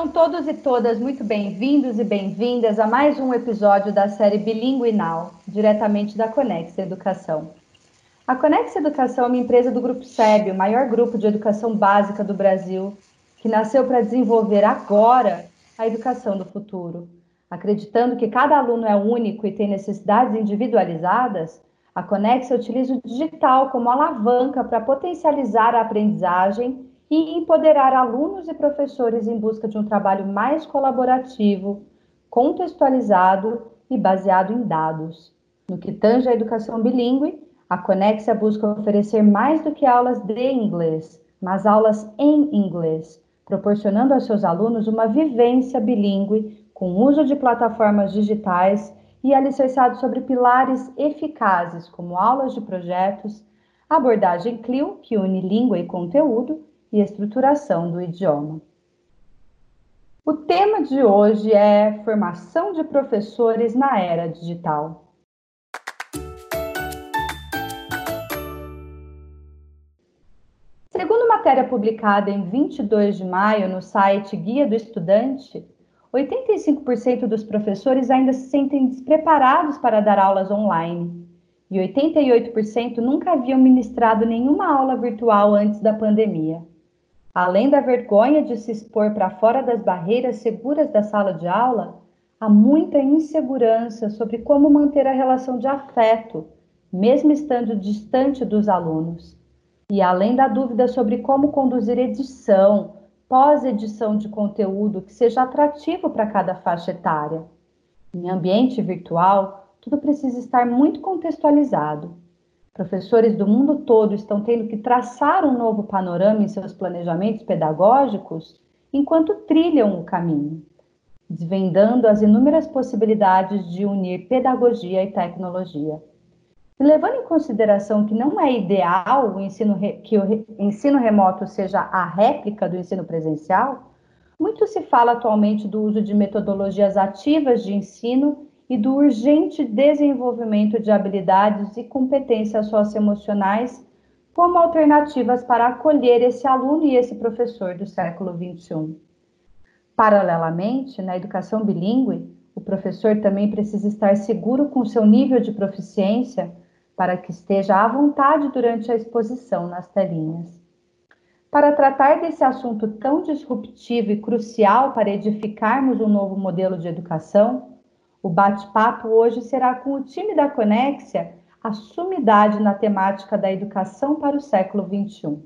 Sejam todos e todas muito bem-vindos e bem-vindas a mais um episódio da série Bilingue Now, diretamente da Conex Educação. A Conex Educação é uma empresa do Grupo SEB, o maior grupo de educação básica do Brasil, que nasceu para desenvolver agora a educação do futuro. Acreditando que cada aluno é único e tem necessidades individualizadas, a Conex utiliza o digital como alavanca para potencializar a aprendizagem e empoderar alunos e professores em busca de um trabalho mais colaborativo, contextualizado e baseado em dados. No que tange à educação bilíngue, a Conexia busca oferecer mais do que aulas de inglês, mas aulas em inglês, proporcionando aos seus alunos uma vivência bilíngue com uso de plataformas digitais e alicerçado sobre pilares eficazes como aulas de projetos, abordagem CLIO, que une língua e conteúdo, e estruturação do idioma. O tema de hoje é formação de professores na era digital. Segundo matéria publicada em 22 de maio no site Guia do Estudante, 85% dos professores ainda se sentem despreparados para dar aulas online e 88% nunca haviam ministrado nenhuma aula virtual antes da pandemia. Além da vergonha de se expor para fora das barreiras seguras da sala de aula, há muita insegurança sobre como manter a relação de afeto, mesmo estando distante dos alunos. E além da dúvida sobre como conduzir edição, pós-edição de conteúdo que seja atrativo para cada faixa etária. Em ambiente virtual, tudo precisa estar muito contextualizado. Professores do mundo todo estão tendo que traçar um novo panorama em seus planejamentos pedagógicos enquanto trilham o caminho, desvendando as inúmeras possibilidades de unir pedagogia e tecnologia. E levando em consideração que não é ideal o ensino que o ensino remoto seja a réplica do ensino presencial, muito se fala atualmente do uso de metodologias ativas de ensino e do urgente desenvolvimento de habilidades e competências socioemocionais como alternativas para acolher esse aluno e esse professor do século XXI. Paralelamente, na educação bilíngue, o professor também precisa estar seguro com seu nível de proficiência para que esteja à vontade durante a exposição nas telinhas. Para tratar desse assunto tão disruptivo e crucial para edificarmos um novo modelo de educação, o bate-papo hoje será com o time da Conexia, a sumidade na temática da educação para o século XXI.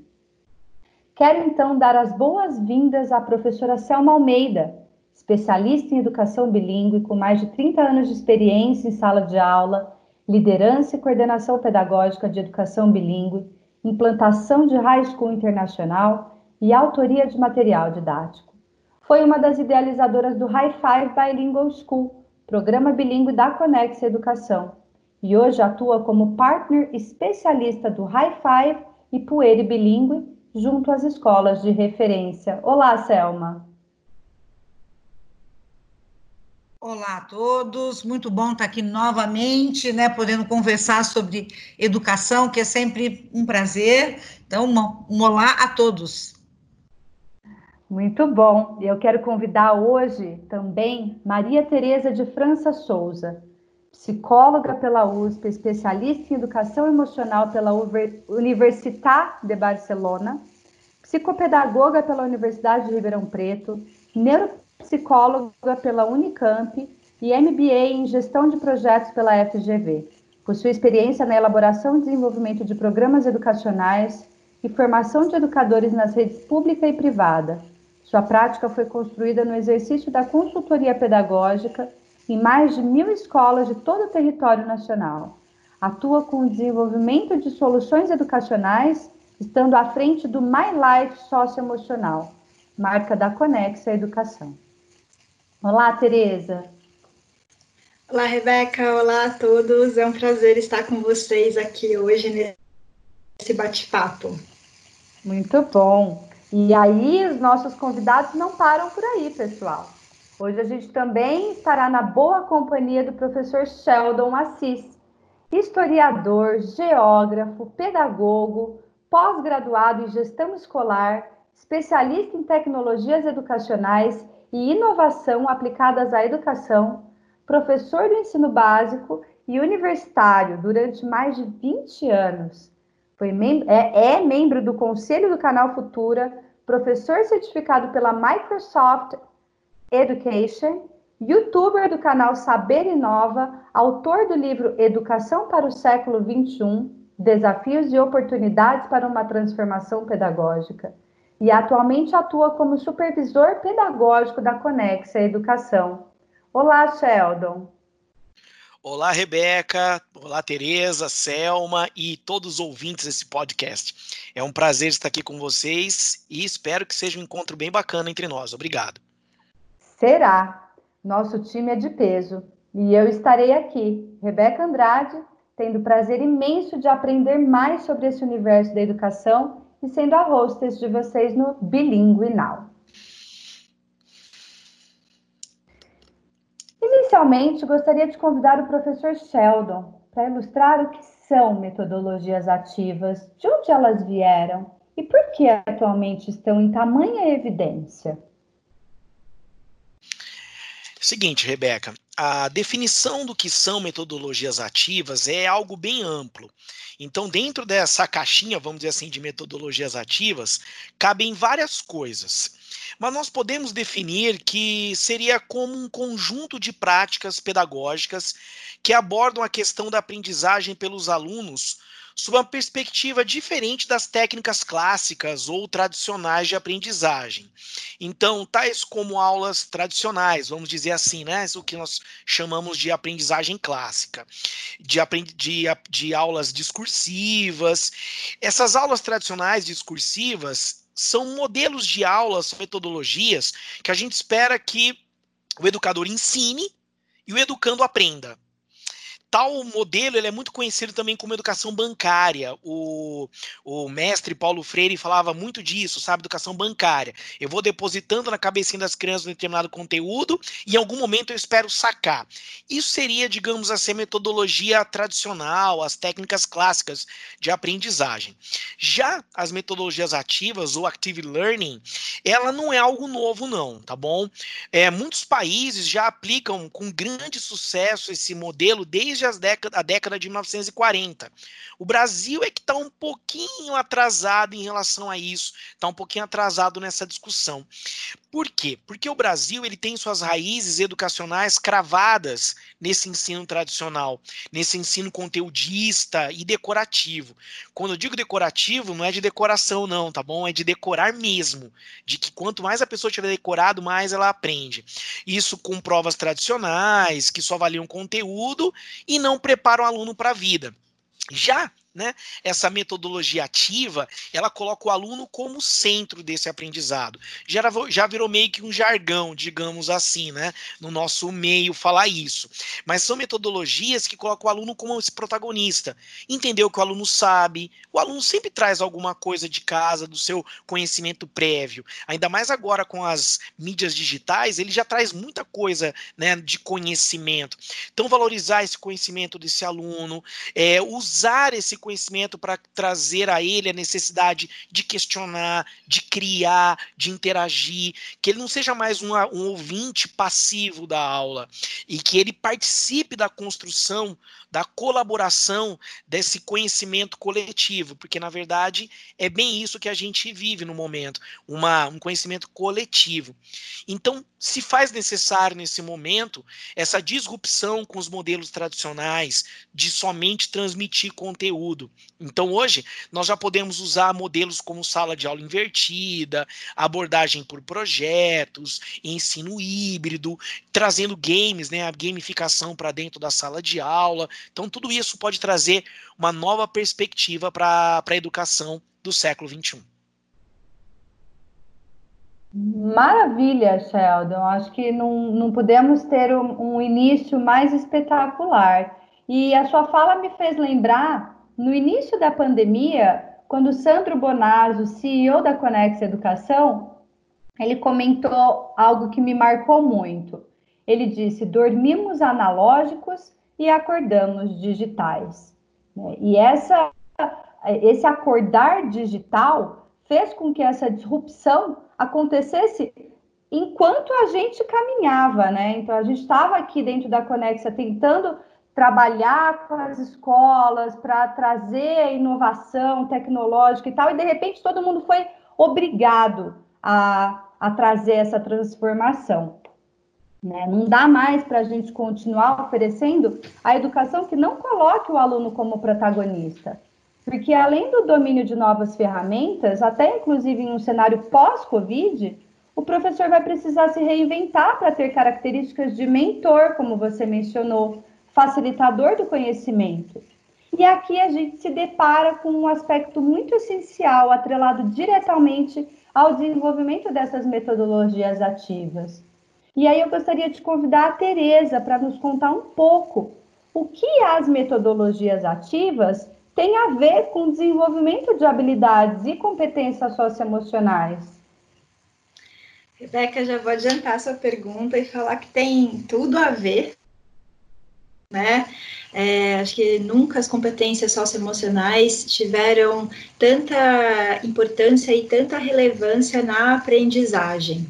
Quero então dar as boas-vindas à professora Selma Almeida, especialista em educação bilíngue com mais de 30 anos de experiência em sala de aula, liderança e coordenação pedagógica de educação bilíngue, implantação de high school internacional e autoria de material didático. Foi uma das idealizadoras do High Five Bilingual School, programa bilíngue da Conex Educação, e hoje atua como partner especialista do High Five e Puere Bilíngue junto às escolas de referência. Olá, Selma. Olá a todos, muito bom estar aqui novamente, né, podendo conversar sobre educação, que é sempre um prazer. Então, um olá a todos. Muito bom. Eu quero convidar hoje também Maria Tereza de França Souza, psicóloga pela USP, especialista em educação emocional pela Universitat de Barcelona, psicopedagoga pela Universidade de Ribeirão Preto, neuropsicóloga pela Unicamp e MBA em gestão de projetos pela FGV. Possui experiência na elaboração e desenvolvimento de programas educacionais e formação de educadores nas redes pública e privada sua prática foi construída no exercício da consultoria pedagógica em mais de mil escolas de todo o território nacional. Atua com o desenvolvimento de soluções educacionais, estando à frente do My Life Socioemocional, marca da Conexa Educação. Olá, Tereza. Olá, Rebeca. Olá a todos. É um prazer estar com vocês aqui hoje nesse bate-papo. Muito bom. E aí, os nossos convidados não param por aí, pessoal. Hoje a gente também estará na boa companhia do professor Sheldon Assis, historiador, geógrafo, pedagogo, pós-graduado em gestão escolar, especialista em tecnologias educacionais e inovação aplicadas à educação, professor do ensino básico e universitário durante mais de 20 anos. Foi mem é, é membro do Conselho do Canal Futura, professor certificado pela Microsoft Education, youtuber do canal Saber Inova, autor do livro Educação para o Século XXI, Desafios e Oportunidades para uma Transformação Pedagógica, e atualmente atua como supervisor pedagógico da Conexa Educação. Olá, Sheldon. Olá, Rebeca. Olá, Tereza, Selma e todos os ouvintes desse podcast. É um prazer estar aqui com vocês e espero que seja um encontro bem bacana entre nós. Obrigado. Será. Nosso time é de peso e eu estarei aqui, Rebeca Andrade, tendo o prazer imenso de aprender mais sobre esse universo da educação e sendo a hostess de vocês no Bilingue Now. Inicialmente, gostaria de convidar o professor Sheldon para ilustrar o que são metodologias ativas, de onde elas vieram e por que atualmente estão em tamanha evidência. Seguinte, Rebeca, a definição do que são metodologias ativas é algo bem amplo. Então, dentro dessa caixinha, vamos dizer assim, de metodologias ativas, cabem várias coisas. Mas nós podemos definir que seria como um conjunto de práticas pedagógicas que abordam a questão da aprendizagem pelos alunos sob uma perspectiva diferente das técnicas clássicas ou tradicionais de aprendizagem. Então, tais como aulas tradicionais, vamos dizer assim, né, o que nós chamamos de aprendizagem clássica, de, de, de aulas discursivas. Essas aulas tradicionais discursivas são modelos de aulas, metodologias que a gente espera que o educador ensine e o educando aprenda tal modelo ele é muito conhecido também como educação bancária. O, o mestre Paulo Freire falava muito disso, sabe? Educação bancária. Eu vou depositando na cabecinha das crianças um determinado conteúdo e em algum momento eu espero sacar. Isso seria, digamos assim, a metodologia tradicional, as técnicas clássicas de aprendizagem. Já as metodologias ativas, ou active learning, ela não é algo novo, não, tá bom? É, muitos países já aplicam com grande sucesso esse modelo desde desde as década, a década de 1940. O Brasil é que está um pouquinho atrasado em relação a isso, está um pouquinho atrasado nessa discussão. Por quê? Porque o Brasil ele tem suas raízes educacionais cravadas nesse ensino tradicional, nesse ensino conteudista e decorativo. Quando eu digo decorativo, não é de decoração, não, tá bom? É de decorar mesmo. De que quanto mais a pessoa tiver decorado, mais ela aprende. Isso com provas tradicionais, que só avaliam conteúdo e não preparam o aluno para a vida. Já né? Essa metodologia ativa, ela coloca o aluno como centro desse aprendizado. Já, já virou meio que um jargão, digamos assim, né? No nosso meio falar isso. Mas são metodologias que colocam o aluno como esse protagonista. Entender o que o aluno sabe. O aluno sempre traz alguma coisa de casa, do seu conhecimento prévio. Ainda mais agora com as mídias digitais, ele já traz muita coisa né, de conhecimento. Então, valorizar esse conhecimento desse aluno, é, usar esse conhecimento para trazer a ele a necessidade de questionar, de criar, de interagir, que ele não seja mais um, um ouvinte passivo da aula e que ele participe da construção, da colaboração desse conhecimento coletivo, porque na verdade é bem isso que a gente vive no momento, uma, um conhecimento coletivo. Então, se faz necessário nesse momento essa disrupção com os modelos tradicionais de somente transmitir conteúdo. Então hoje nós já podemos usar modelos como sala de aula invertida, abordagem por projetos, ensino híbrido, trazendo games, né, a gamificação para dentro da sala de aula. Então tudo isso pode trazer uma nova perspectiva para a educação do século XXI. Maravilha, Sheldon. Acho que não, não podemos ter um, um início mais espetacular. E a sua fala me fez lembrar no início da pandemia, quando Sandro Bonazzo, CEO da Conex Educação, ele comentou algo que me marcou muito. Ele disse: dormimos analógicos e acordamos digitais. Né? E essa, esse acordar digital fez com que essa disrupção acontecesse enquanto a gente caminhava, né? Então, a gente estava aqui dentro da Conexa tentando trabalhar com as escolas para trazer inovação tecnológica e tal, e de repente todo mundo foi obrigado a, a trazer essa transformação. Né? Não dá mais para a gente continuar oferecendo a educação que não coloque o aluno como protagonista. Porque além do domínio de novas ferramentas, até inclusive em um cenário pós-Covid, o professor vai precisar se reinventar para ter características de mentor, como você mencionou, facilitador do conhecimento. E aqui a gente se depara com um aspecto muito essencial, atrelado diretamente ao desenvolvimento dessas metodologias ativas. E aí eu gostaria de convidar a Tereza para nos contar um pouco o que as metodologias ativas têm a ver com o desenvolvimento de habilidades e competências socioemocionais. Rebeca, já vou adiantar sua pergunta e falar que tem tudo a ver né? É, acho que nunca as competências socioemocionais tiveram tanta importância e tanta relevância na aprendizagem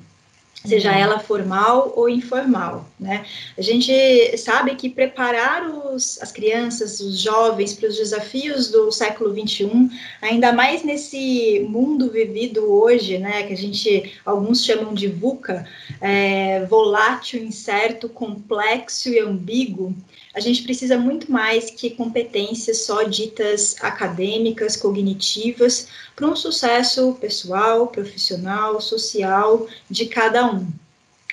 seja uhum. ela formal ou informal, né? A gente sabe que preparar os, as crianças, os jovens para os desafios do século 21, ainda mais nesse mundo vivido hoje, né, que a gente alguns chamam de VUCA, é, volátil, incerto, complexo e ambíguo, a gente precisa muito mais que competências só ditas acadêmicas, cognitivas, para um sucesso pessoal, profissional, social de cada um.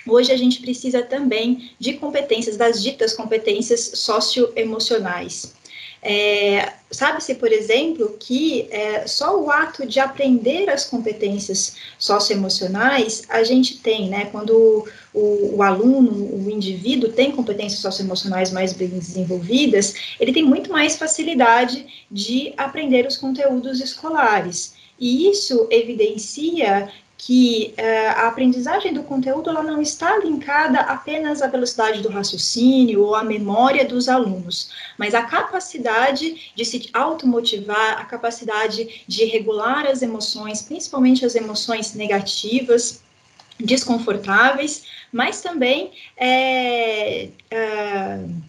Hoje a gente precisa também de competências, das ditas competências socioemocionais. É, Sabe-se, por exemplo, que é, só o ato de aprender as competências socioemocionais a gente tem, né? Quando o, o, aluno, o indivíduo tem competências socioemocionais mais bem desenvolvidas, ele tem muito mais facilidade de aprender os conteúdos escolares. E isso evidencia que uh, a aprendizagem do conteúdo ela não está linkada apenas à velocidade do raciocínio ou à memória dos alunos, mas à capacidade de se automotivar, a capacidade de regular as emoções, principalmente as emoções negativas, desconfortáveis, mas também é, uh,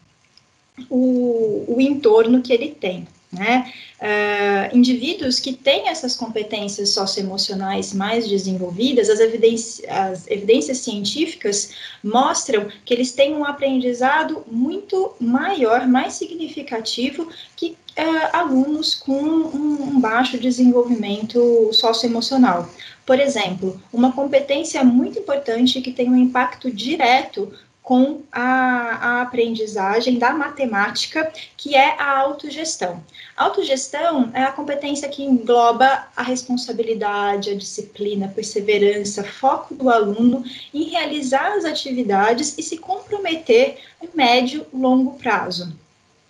o, o entorno que ele tem. Né? Uh, indivíduos que têm essas competências socioemocionais mais desenvolvidas, as evidências, as evidências científicas mostram que eles têm um aprendizado muito maior, mais significativo que uh, alunos com um, um baixo desenvolvimento socioemocional. Por exemplo, uma competência muito importante que tem um impacto direto com a, a, aprendizagem da matemática, que é a autogestão. A autogestão é a competência que engloba a responsabilidade, a disciplina, a perseverança, foco do aluno em realizar as atividades e se comprometer em médio e longo prazo.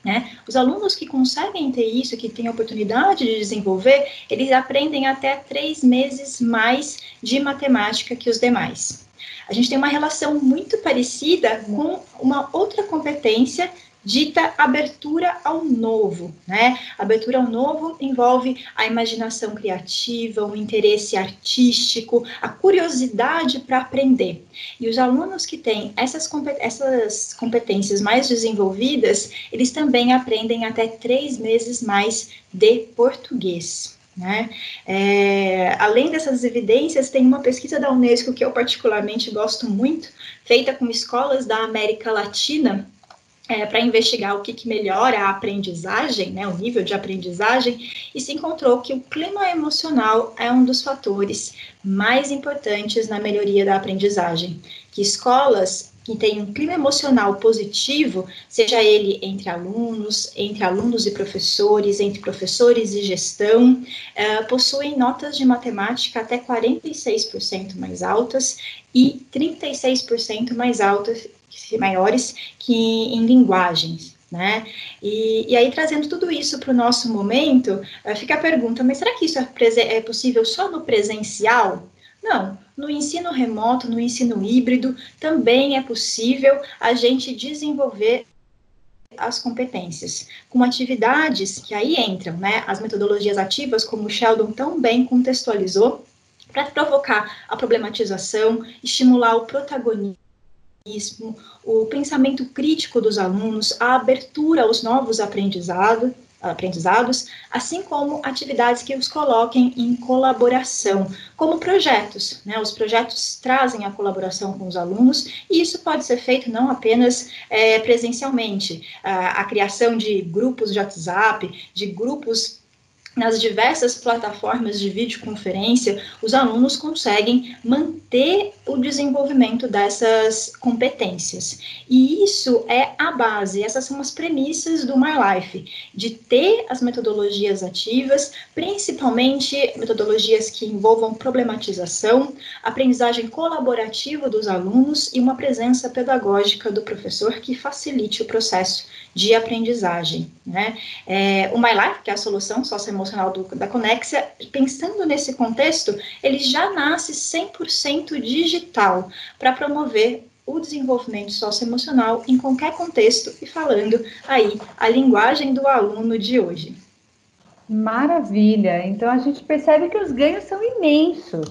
Né? Os alunos que conseguem ter isso, que têm a oportunidade de desenvolver, eles aprendem até três meses mais de matemática que os demais a gente tem uma relação muito parecida com uma outra competência dita abertura ao novo, né? Abertura ao novo envolve a imaginação criativa, o interesse artístico, a curiosidade para aprender. E os alunos que têm essas, essas competências mais desenvolvidas, eles também aprendem até três meses mais de português. Né? É, além dessas evidências, tem uma pesquisa da Unesco que eu particularmente gosto muito, feita com escolas da América Latina, é, para investigar o que, que, melhora a aprendizagem, né, o nível de aprendizagem, e se encontrou que o clima emocional é um dos fatores mais importantes na melhoria da aprendizagem. Que escolas que tem um clima emocional positivo, seja ele entre alunos, entre alunos e professores, entre professores e gestão, uh, possuem notas de matemática até 46% mais altas e 36% mais altas, maiores que em linguagens. Né? E, e aí, trazendo tudo isso para o nosso momento, uh, fica a pergunta: mas será que isso é, é possível só no presencial? Não, no ensino remoto, no ensino híbrido, também é possível a gente desenvolver as competências, com atividades que aí entram, né, as metodologias ativas, como o Sheldon tão bem contextualizou, para provocar a problematização, estimular o protagonismo o pensamento crítico dos alunos, a abertura aos novos aprendizados, aprendizados, assim como atividades que os coloquem em colaboração, como projetos. Né? Os projetos trazem a colaboração com os alunos e isso pode ser feito não apenas é, presencialmente. A, a criação de grupos de WhatsApp, de grupos nas diversas plataformas de videoconferência, os alunos conseguem manter o desenvolvimento dessas competências. E isso é a base, essas são as premissas do My Life, de ter as metodologias ativas, principalmente metodologias que envolvam problematização, aprendizagem colaborativa dos alunos e uma presença pedagógica do professor que facilite o processo de aprendizagem. Né? É, o My Life, que é a solução socioemocional do, da Conexia, pensando nesse contexto, ele já nasce 100% digital para promover o desenvolvimento socioemocional em qualquer contexto e falando aí a linguagem do aluno de hoje. Maravilha! Então a gente percebe que os ganhos são imensos,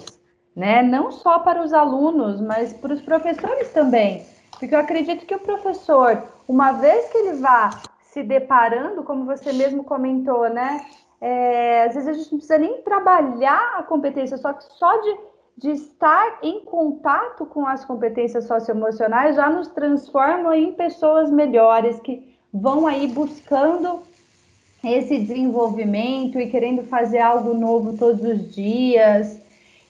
né? Não só para os alunos, mas para os professores também. Porque eu acredito que o professor, uma vez que ele vá se deparando, como você mesmo comentou, né? É, às vezes a gente não precisa nem trabalhar a competência, só que só de, de estar em contato com as competências socioemocionais já nos transforma em pessoas melhores que vão aí buscando esse desenvolvimento e querendo fazer algo novo todos os dias.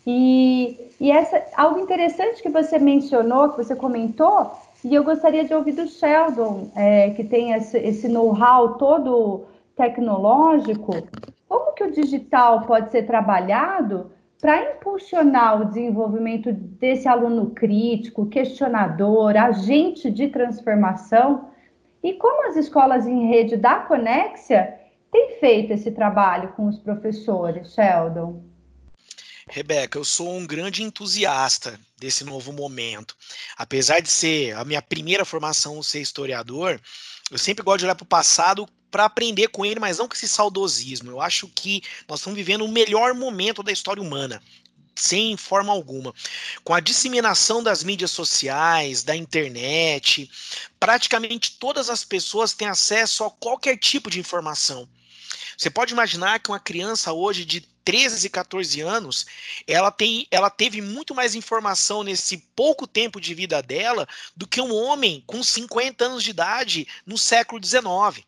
E, e essa, algo interessante que você mencionou, que você comentou, e eu gostaria de ouvir do Sheldon, é, que tem esse, esse know-how todo tecnológico, como que o digital pode ser trabalhado para impulsionar o desenvolvimento desse aluno crítico, questionador, agente de transformação, e como as escolas em rede da Conexia têm feito esse trabalho com os professores, Sheldon? Rebeca, eu sou um grande entusiasta desse novo momento. Apesar de ser a minha primeira formação ser historiador, eu sempre gosto de olhar para o passado para aprender com ele, mas não com esse saudosismo. Eu acho que nós estamos vivendo o melhor momento da história humana sem forma alguma. Com a disseminação das mídias sociais, da internet, praticamente todas as pessoas têm acesso a qualquer tipo de informação. Você pode imaginar que uma criança hoje de 13 e 14 anos, ela, tem, ela teve muito mais informação nesse pouco tempo de vida dela do que um homem com 50 anos de idade no século XIX.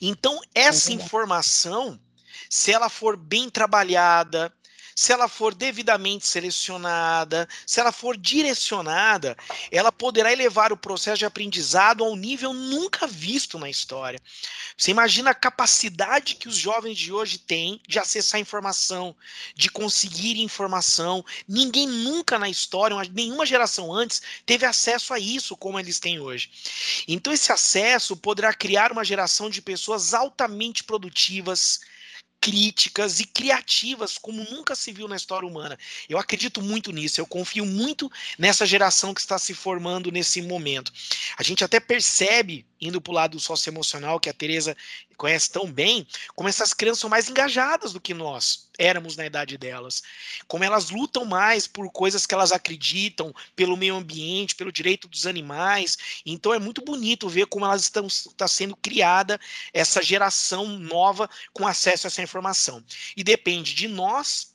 Então, essa informação, se ela for bem trabalhada, se ela for devidamente selecionada, se ela for direcionada, ela poderá elevar o processo de aprendizado a um nível nunca visto na história. Você imagina a capacidade que os jovens de hoje têm de acessar informação, de conseguir informação. Ninguém nunca na história, nenhuma geração antes, teve acesso a isso como eles têm hoje. Então, esse acesso poderá criar uma geração de pessoas altamente produtivas, críticas e criativas como nunca se viu na história humana. Eu acredito muito nisso, eu confio muito nessa geração que está se formando nesse momento. A gente até percebe, indo para o lado socioemocional, que a Tereza conhece tão bem, como essas crianças são mais engajadas do que nós éramos na idade delas. Como elas lutam mais por coisas que elas acreditam, pelo meio ambiente, pelo direito dos animais. Então é muito bonito ver como elas estão está sendo criada essa geração nova com acesso a essa informação. E depende de nós,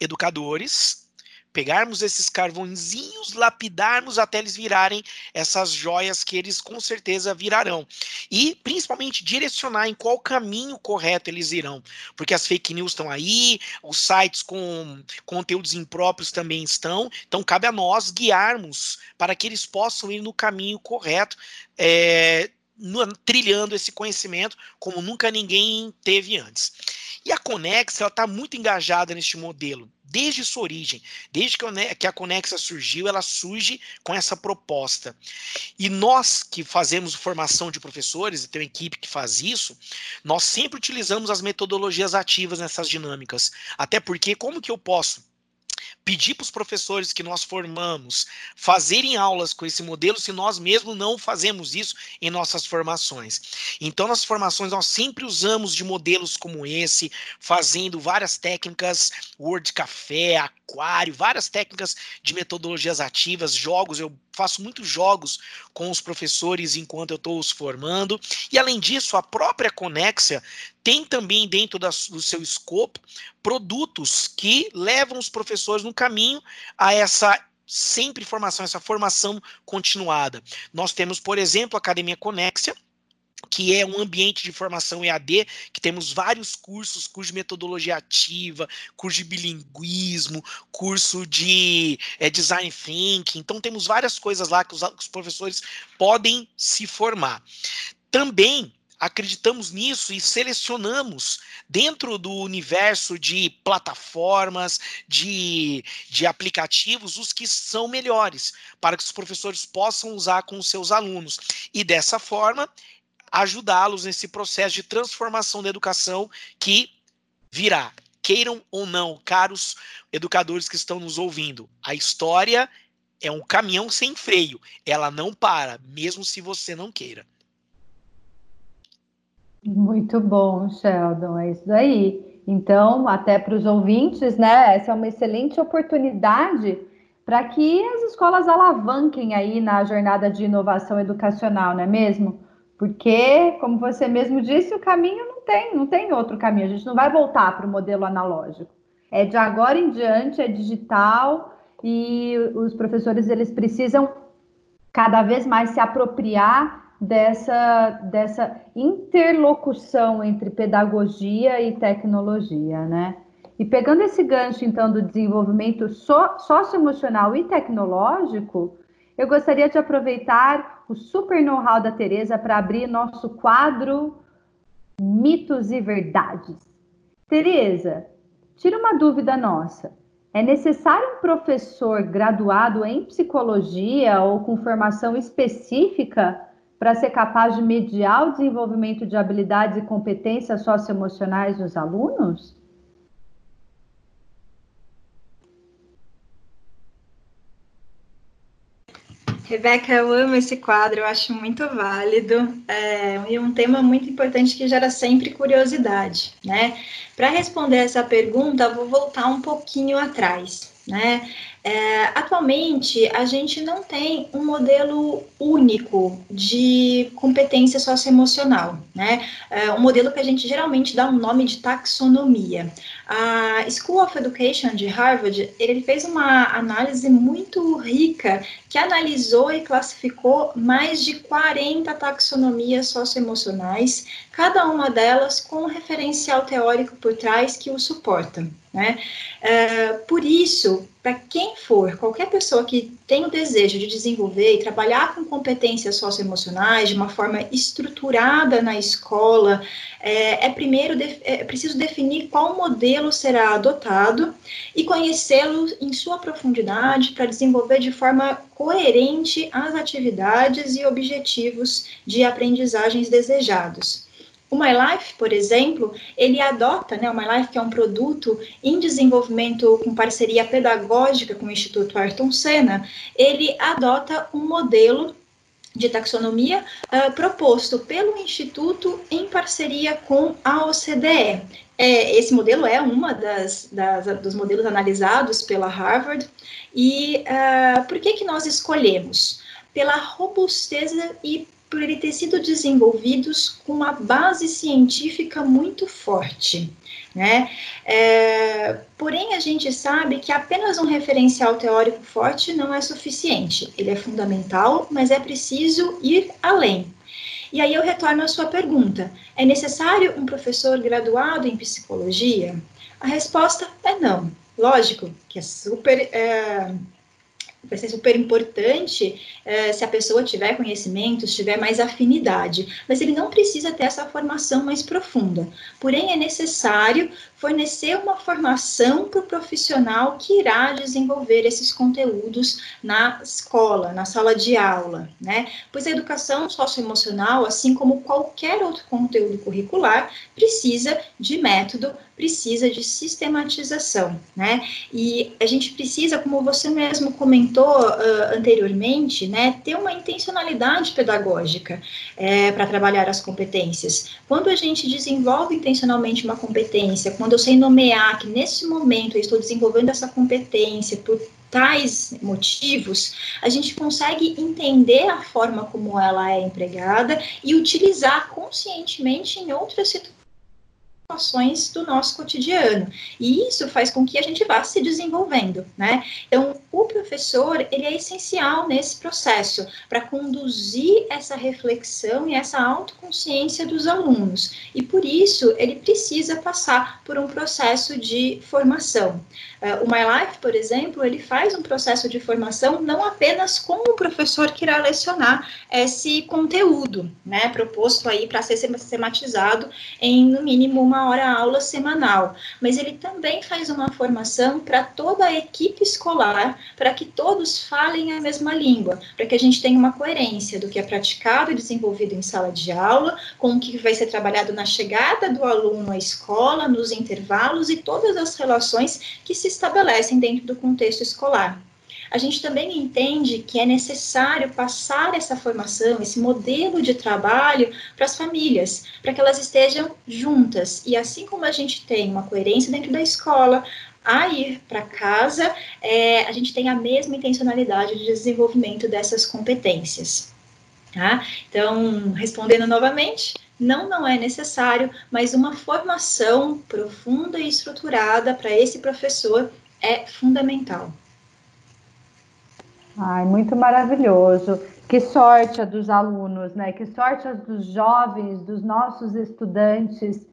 educadores, pegarmos esses carvõezinhos, lapidarmos até eles virarem essas joias que eles com certeza virarão. E principalmente direcionar em qual caminho correto eles irão, porque as fake news estão aí, os sites com conteúdos impróprios também estão, então cabe a nós guiarmos para que eles possam ir no caminho correto. É, trilhando esse conhecimento como nunca ninguém teve antes. E a Conex está muito engajada neste modelo, desde sua origem. Desde que a Conexa surgiu, ela surge com essa proposta. E nós que fazemos formação de professores, e tem uma equipe que faz isso, nós sempre utilizamos as metodologias ativas nessas dinâmicas. Até porque, como que eu posso pedir para os professores que nós formamos fazerem aulas com esse modelo se nós mesmos não fazemos isso em nossas formações. Então, nas formações, nós sempre usamos de modelos como esse, fazendo várias técnicas, Word Café, Aquário, várias técnicas de metodologias ativas, jogos. Eu faço muitos jogos com os professores enquanto eu estou os formando. E, além disso, a própria Conexia tem também dentro da, do seu escopo produtos que levam os professores no caminho a essa sempre formação, essa formação continuada. Nós temos, por exemplo, a Academia Conexia, que é um ambiente de formação EAD, que temos vários cursos, curso de metodologia ativa, curso de bilinguismo, curso de é, design thinking, então temos várias coisas lá que os, que os professores podem se formar. Também acreditamos nisso e selecionamos dentro do universo de plataformas, de, de aplicativos, os que são melhores, para que os professores possam usar com os seus alunos. E dessa forma, ajudá-los nesse processo de transformação da educação que virá. Queiram ou não, caros educadores que estão nos ouvindo, a história é um caminhão sem freio. Ela não para, mesmo se você não queira. Muito bom, Sheldon, é isso aí. Então, até para os ouvintes, né, essa é uma excelente oportunidade para que as escolas alavanquem aí na jornada de inovação educacional, não é mesmo? Porque, como você mesmo disse, o caminho não tem, não tem outro caminho. A gente não vai voltar para o modelo analógico. É de agora em diante, é digital e os professores eles precisam cada vez mais se apropriar dessa, dessa interlocução entre pedagogia e tecnologia, né? E pegando esse gancho, então, do desenvolvimento so, socioemocional e tecnológico, eu gostaria de aproveitar o super know-how da Tereza para abrir nosso quadro Mitos e Verdades. Tereza, tira uma dúvida nossa. É necessário um professor graduado em psicologia ou com formação específica para ser capaz de mediar o desenvolvimento de habilidades e competências socioemocionais dos alunos? Rebeca, eu amo esse quadro, eu acho muito válido é, e um tema muito importante que gera sempre curiosidade, né? Para responder essa pergunta, vou voltar um pouquinho atrás, né? É, atualmente, a gente não tem um modelo único de competência socioemocional, né? É um modelo que a gente geralmente dá um nome de taxonomia. A School of Education de Harvard, ele fez uma análise muito rica que analisou e classificou mais de 40 taxonomias socioemocionais, cada uma delas com um referencial teórico por trás que o suporta. Né? É, por isso, para quem for, qualquer pessoa que tem o desejo de desenvolver e trabalhar com competências socioemocionais de uma forma estruturada na escola, é, é primeiro de, é preciso definir qual modelo será adotado e conhecê-lo em sua profundidade para desenvolver de forma coerente as atividades e objetivos de aprendizagens desejados. O My Life, por exemplo, ele adota, né, o My Life, que é um produto em desenvolvimento com parceria pedagógica com o Instituto Ayrton Senna, ele adota um modelo de taxonomia uh, proposto pelo Instituto em parceria com a OCDE. É, esse modelo é uma das, das, dos modelos analisados pela Harvard. E uh, por que, que nós escolhemos? Pela robustez e por ele ter sido desenvolvidos com uma base científica muito forte. Né? É, porém, a gente sabe que apenas um referencial teórico forte não é suficiente. Ele é fundamental, mas é preciso ir além. E aí eu retorno à sua pergunta: é necessário um professor graduado em psicologia? A resposta é não. Lógico que é super é, vai ser super importante é, se a pessoa tiver conhecimentos, tiver mais afinidade, mas ele não precisa ter essa formação mais profunda. Porém, é necessário fornecer uma formação para o profissional que irá desenvolver esses conteúdos na escola, na sala de aula, né? Pois a educação socioemocional, assim como qualquer outro conteúdo curricular, precisa de método, precisa de sistematização, né? E a gente precisa, como você mesmo comentou uh, anteriormente, né, ter uma intencionalidade pedagógica é, para trabalhar as competências. Quando a gente desenvolve intencionalmente uma competência, quando eu sei nomear que nesse momento eu estou desenvolvendo essa competência por tais motivos, a gente consegue entender a forma como ela é empregada e utilizar conscientemente em outras situações situações do nosso cotidiano. E isso faz com que a gente vá se desenvolvendo, né? Então, o professor, ele é essencial nesse processo para conduzir essa reflexão e essa autoconsciência dos alunos. E por isso, ele precisa passar por um processo de formação. Uh, o My Life, por exemplo, ele faz um processo de formação não apenas com o professor que irá lecionar esse conteúdo, né, proposto aí para ser sistematizado em no mínimo uma hora aula semanal, mas ele também faz uma formação para toda a equipe escolar, para que todos falem a mesma língua, para que a gente tenha uma coerência do que é praticado e desenvolvido em sala de aula, com o que vai ser trabalhado na chegada do aluno à escola, nos intervalos e todas as relações que se estabelecem dentro do contexto escolar. A gente também entende que é necessário passar essa formação, esse modelo de trabalho para as famílias, para que elas estejam juntas. E assim como a gente tem uma coerência dentro da escola, a ir para casa, é, a gente tem a mesma intencionalidade de desenvolvimento dessas competências. Tá? Então, respondendo novamente, não, não é necessário, mas uma formação profunda e estruturada para esse professor é fundamental. Ai, muito maravilhoso. Que sorte a dos alunos, né? Que sorte a dos jovens, dos nossos estudantes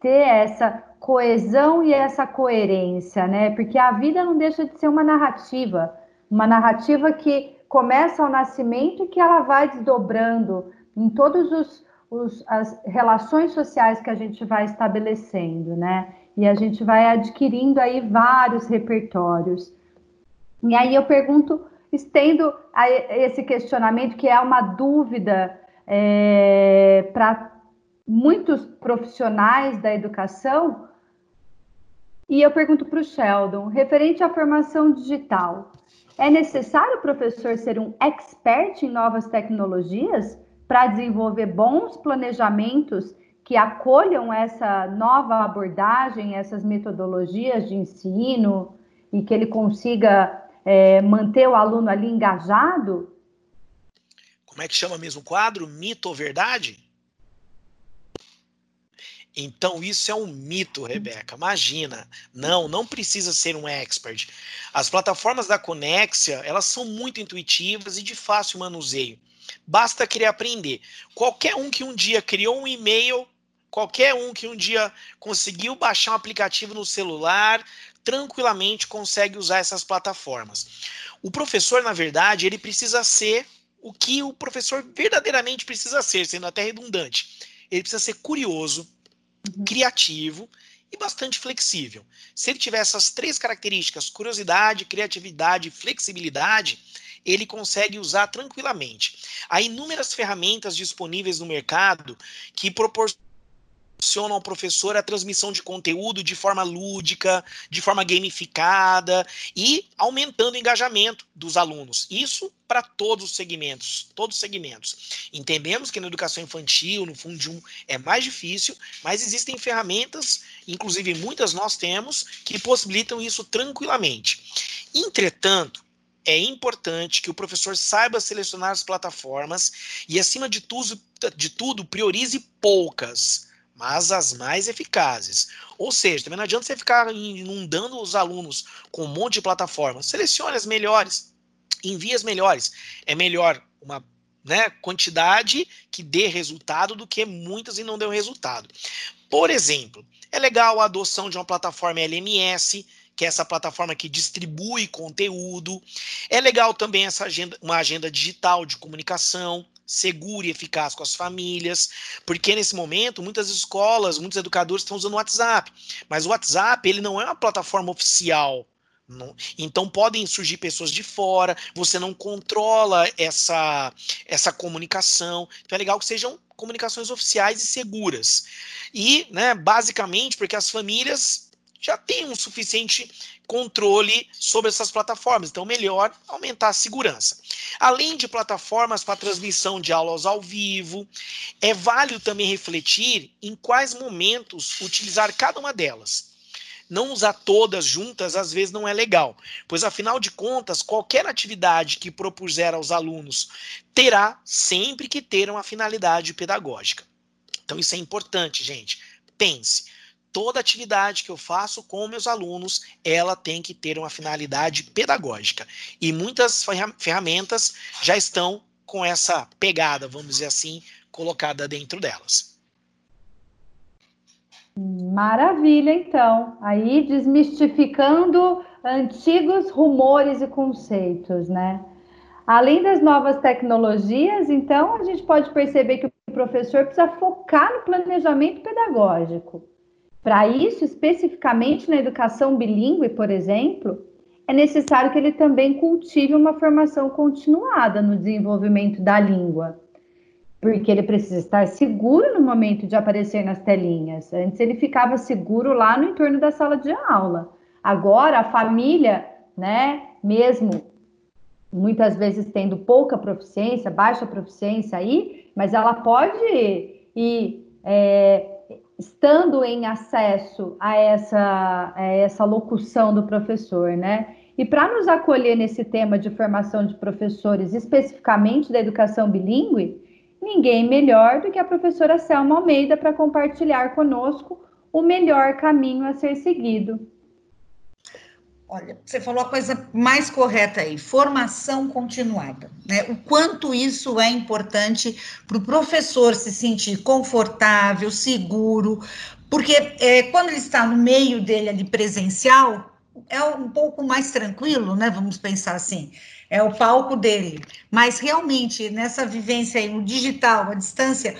ter essa coesão e essa coerência, né? Porque a vida não deixa de ser uma narrativa, uma narrativa que começa ao nascimento e que ela vai desdobrando em todos os, os as relações sociais que a gente vai estabelecendo, né? E a gente vai adquirindo aí vários repertórios. E aí eu pergunto estendo a esse questionamento, que é uma dúvida é, para muitos profissionais da educação, e eu pergunto para o Sheldon, referente à formação digital, é necessário o professor ser um expert em novas tecnologias para desenvolver bons planejamentos que acolham essa nova abordagem, essas metodologias de ensino e que ele consiga é, manter o aluno ali engajado? Como é que chama mesmo o quadro? Mito ou verdade? Então, isso é um mito, Rebeca. Imagina. Não, não precisa ser um expert. As plataformas da Conexia, elas são muito intuitivas e de fácil manuseio. Basta querer aprender. Qualquer um que um dia criou um e-mail, qualquer um que um dia conseguiu baixar um aplicativo no celular, tranquilamente consegue usar essas plataformas. O professor, na verdade, ele precisa ser o que o professor verdadeiramente precisa ser, sendo até redundante. Ele precisa ser curioso, uhum. criativo e bastante flexível. Se ele tiver essas três características, curiosidade, criatividade e flexibilidade, ele consegue usar tranquilamente. Há inúmeras ferramentas disponíveis no mercado que proporcionam proporciona ao professor a transmissão de conteúdo de forma lúdica, de forma gamificada e aumentando o engajamento dos alunos. Isso para todos os segmentos, todos os segmentos. Entendemos que na educação infantil, no Fundium, é mais difícil, mas existem ferramentas, inclusive muitas nós temos, que possibilitam isso tranquilamente. Entretanto, é importante que o professor saiba selecionar as plataformas e, acima de tudo, de tudo priorize poucas mas as mais eficazes. Ou seja, também não adianta você ficar inundando os alunos com um monte de plataformas. Selecione as melhores, envie as melhores. É melhor uma né, quantidade que dê resultado do que muitas e não dê resultado. Por exemplo, é legal a adoção de uma plataforma LMS, que é essa plataforma que distribui conteúdo. É legal também essa agenda, uma agenda digital de comunicação, segura e eficaz com as famílias, porque nesse momento muitas escolas, muitos educadores estão usando o WhatsApp, mas o WhatsApp ele não é uma plataforma oficial então podem surgir pessoas de fora, você não controla essa, essa comunicação. Então é legal que sejam comunicações oficiais e seguras. E, né, basicamente, porque as famílias já têm um suficiente controle sobre essas plataformas, então melhor aumentar a segurança. Além de plataformas para transmissão de aulas ao vivo, é válido também refletir em quais momentos utilizar cada uma delas não usar todas juntas às vezes não é legal, pois afinal de contas, qualquer atividade que propuser aos alunos terá sempre que ter uma finalidade pedagógica. Então isso é importante, gente. Pense, toda atividade que eu faço com meus alunos, ela tem que ter uma finalidade pedagógica. E muitas ferramentas já estão com essa pegada, vamos dizer assim, colocada dentro delas. Maravilha, então. Aí desmistificando antigos rumores e conceitos, né? Além das novas tecnologias, então, a gente pode perceber que o professor precisa focar no planejamento pedagógico. Para isso, especificamente na educação bilíngue, por exemplo, é necessário que ele também cultive uma formação continuada no desenvolvimento da língua porque ele precisa estar seguro no momento de aparecer nas telinhas. Antes ele ficava seguro lá no entorno da sala de aula. Agora a família, né, mesmo muitas vezes tendo pouca proficiência, baixa proficiência aí, mas ela pode ir é, estando em acesso a essa, a essa locução do professor, né? E para nos acolher nesse tema de formação de professores, especificamente da educação bilíngue, ninguém melhor do que a professora Selma Almeida para compartilhar conosco o melhor caminho a ser seguido. Olha, você falou a coisa mais correta aí, formação continuada. Né? O quanto isso é importante para o professor se sentir confortável, seguro, porque é, quando ele está no meio dele ali presencial, é um pouco mais tranquilo, né? Vamos pensar assim é o palco dele. Mas realmente, nessa vivência aí no digital, à distância,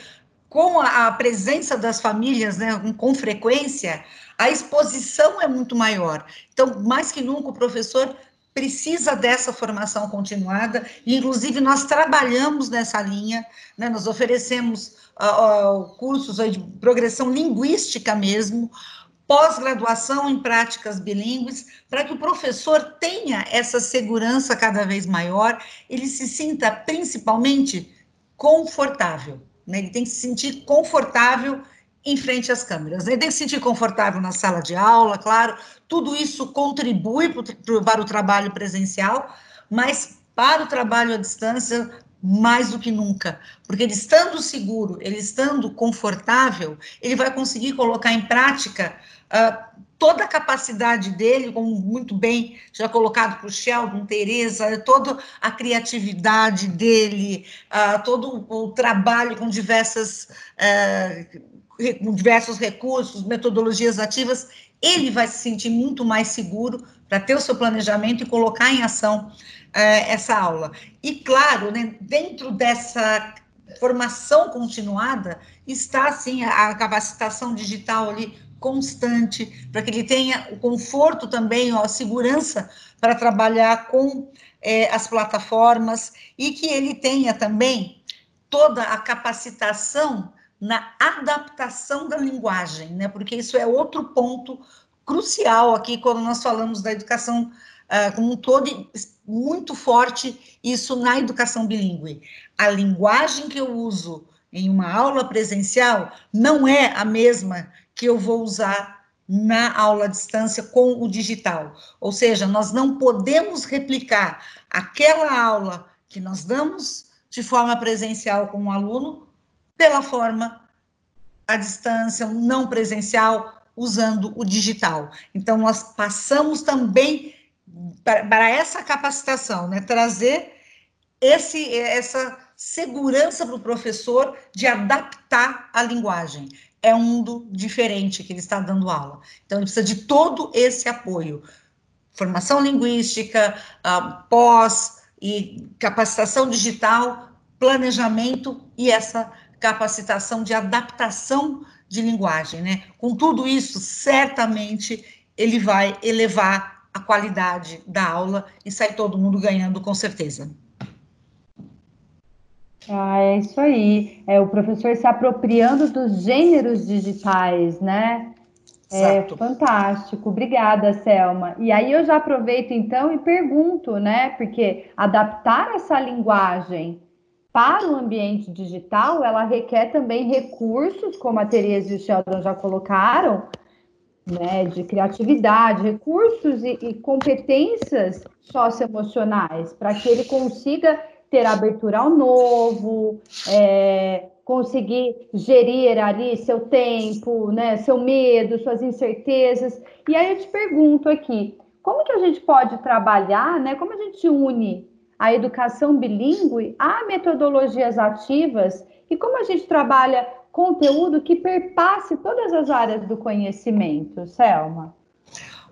com a, presença das famílias, né, com, com frequência, a exposição é muito maior. Então, mais que nunca, o professor precisa dessa formação continuada, e inclusive nós trabalhamos nessa linha, né, nós oferecemos uh, uh, cursos de progressão linguística mesmo, pós-graduação em práticas bilíngues, para que o professor tenha essa segurança cada vez maior, ele se sinta principalmente confortável. Né? Ele tem que se sentir confortável em frente às câmeras. Ele tem que se sentir confortável na sala de aula, claro, tudo isso contribui para o trabalho presencial, mas para o trabalho à distância, mais do que nunca, porque ele estando seguro, ele estando confortável, ele vai conseguir colocar em prática uh, toda a capacidade dele, como muito bem já colocado por Sheldon, Teresa, toda a criatividade dele, uh, todo o trabalho com diversas uh, com diversos recursos, metodologias ativas, ele vai se sentir muito mais seguro para ter o seu planejamento e colocar em ação essa aula. E claro, né, dentro dessa formação continuada está sim a capacitação digital ali constante, para que ele tenha o conforto também, ó, a segurança para trabalhar com é, as plataformas e que ele tenha também toda a capacitação na adaptação da linguagem, né? Porque isso é outro ponto crucial aqui quando nós falamos da educação uh, como um todo, muito forte isso na educação bilíngue. A linguagem que eu uso em uma aula presencial não é a mesma que eu vou usar na aula à distância com o digital. Ou seja, nós não podemos replicar aquela aula que nós damos de forma presencial com o aluno pela forma à distância, não presencial, usando o digital. Então, nós passamos também para, essa capacitação, né, trazer esse, essa segurança para o professor de adaptar a linguagem é um mundo diferente que ele está dando aula. Então, ele precisa de todo esse apoio formação linguística, uh, pós e capacitação digital, planejamento e essa capacitação de adaptação de linguagem, né? Com tudo isso, certamente ele vai elevar a qualidade da aula e sai todo mundo ganhando com certeza. Ah, é isso aí. É o professor se apropriando dos gêneros digitais, né? É fantástico. Obrigada, Selma. E aí eu já aproveito então e pergunto, né? Porque adaptar essa linguagem para o ambiente digital, ela requer também recursos, como a Tereza e o Sheldon já colocaram, né, de criatividade, recursos e, e competências socioemocionais, para que ele consiga ter abertura ao novo, é, conseguir gerir ali seu tempo, né, seu medo, suas incertezas. E aí eu te pergunto aqui, como que a gente pode trabalhar, né, como a gente une a educação bilíngue a metodologias ativas e como a gente trabalha conteúdo que perpasse todas as áreas do conhecimento, Selma?